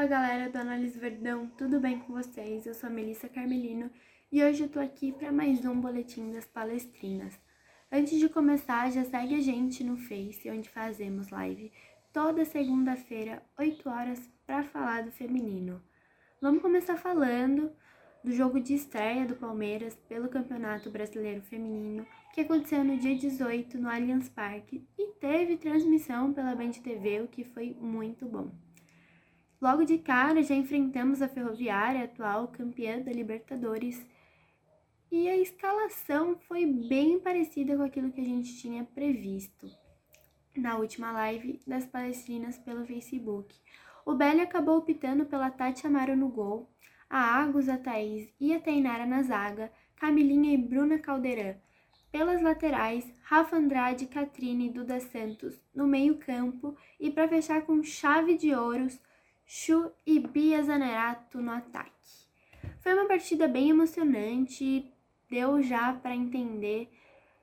Fala galera do Análise Verdão, tudo bem com vocês? Eu sou a Melissa Carmelino e hoje eu tô aqui para mais um boletim das palestrinas. Antes de começar, já segue a gente no Face, onde fazemos live toda segunda-feira, 8 horas, para falar do feminino. Vamos começar falando do jogo de estreia do Palmeiras pelo Campeonato Brasileiro Feminino, que aconteceu no dia 18 no Allianz Parque e teve transmissão pela Band TV, o que foi muito bom. Logo de cara já enfrentamos a Ferroviária, atual campeã da Libertadores, e a escalação foi bem parecida com aquilo que a gente tinha previsto na última live das palestrinas pelo Facebook. O Belly acabou optando pela Tati Amaro no gol, a Agus, a Thaís e a Tainara na zaga, Camilinha e Bruna Caldeirão. Pelas laterais, Rafa Andrade, Catrine e Duda Santos no meio campo e para fechar com chave de ouros, Chu e Bia Zanerato no ataque. Foi uma partida bem emocionante, deu já para entender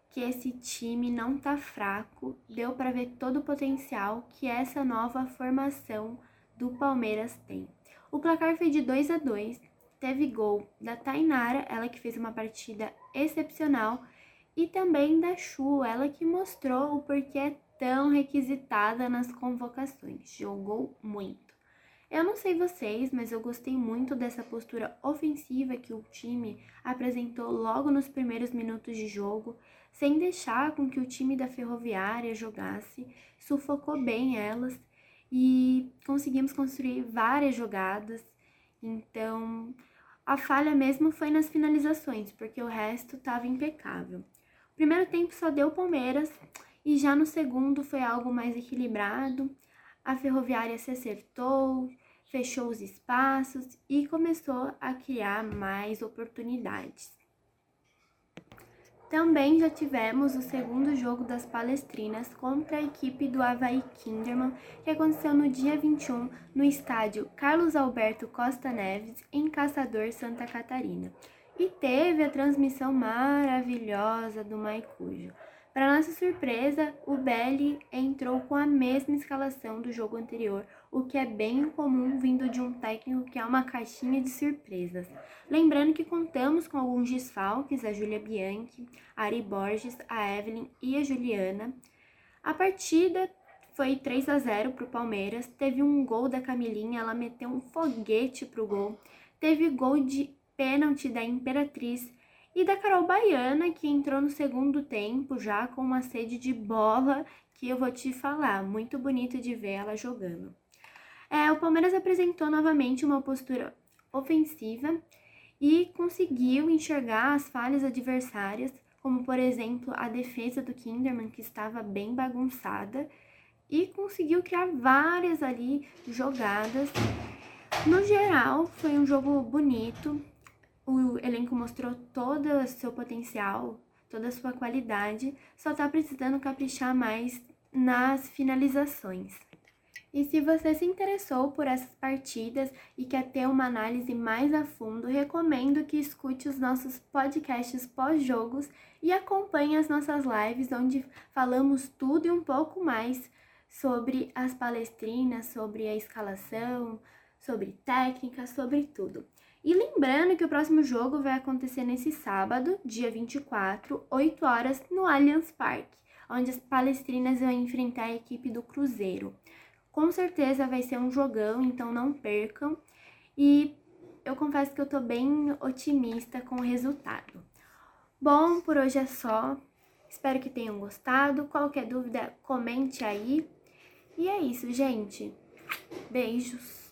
que esse time não tá fraco, deu para ver todo o potencial que essa nova formação do Palmeiras tem. O placar foi de 2 a 2, teve gol da Tainara, ela que fez uma partida excepcional, e também da Chu, ela que mostrou o porquê é tão requisitada nas convocações, jogou muito. Eu não sei vocês, mas eu gostei muito dessa postura ofensiva que o time apresentou logo nos primeiros minutos de jogo, sem deixar com que o time da Ferroviária jogasse, sufocou bem elas e conseguimos construir várias jogadas. Então, a falha mesmo foi nas finalizações, porque o resto estava impecável. O primeiro tempo só deu Palmeiras e já no segundo foi algo mais equilibrado a ferroviária se acertou, fechou os espaços e começou a criar mais oportunidades. Também já tivemos o segundo jogo das palestrinas contra a equipe do Havaí Kinderman, que aconteceu no dia 21 no estádio Carlos Alberto Costa Neves, em Caçador, Santa Catarina. E teve a transmissão maravilhosa do Maicujo. Para nossa surpresa, o Belly entrou com a mesma escalação do jogo anterior, o que é bem comum vindo de um técnico que é uma caixinha de surpresas. Lembrando que contamos com alguns desfalques, a Júlia Bianchi, a Ari Borges, a Evelyn e a Juliana. A partida foi 3 a 0 para o Palmeiras, teve um gol da Camilinha, ela meteu um foguete para o gol, teve gol de pênalti da Imperatriz e da Carol Baiana, que entrou no segundo tempo já com uma sede de bola que eu vou te falar, muito bonito de ver ela jogando. É, o Palmeiras apresentou novamente uma postura ofensiva e conseguiu enxergar as falhas adversárias, como por exemplo a defesa do Kinderman, que estava bem bagunçada, e conseguiu criar várias ali jogadas. No geral, foi um jogo bonito, o elenco mostrou todo o seu potencial, toda a sua qualidade, só tá precisando caprichar mais nas finalizações. E se você se interessou por essas partidas e quer ter uma análise mais a fundo, recomendo que escute os nossos podcasts pós-jogos e acompanhe as nossas lives, onde falamos tudo e um pouco mais sobre as palestrinas, sobre a escalação, sobre técnica, sobre tudo. E lembrando que o próximo jogo vai acontecer nesse sábado, dia 24, 8 horas, no Allianz Parque, onde as palestrinas vão enfrentar a equipe do Cruzeiro. Com certeza vai ser um jogão, então não percam. E eu confesso que eu tô bem otimista com o resultado. Bom, por hoje é só. Espero que tenham gostado. Qualquer dúvida, comente aí. E é isso, gente. Beijos.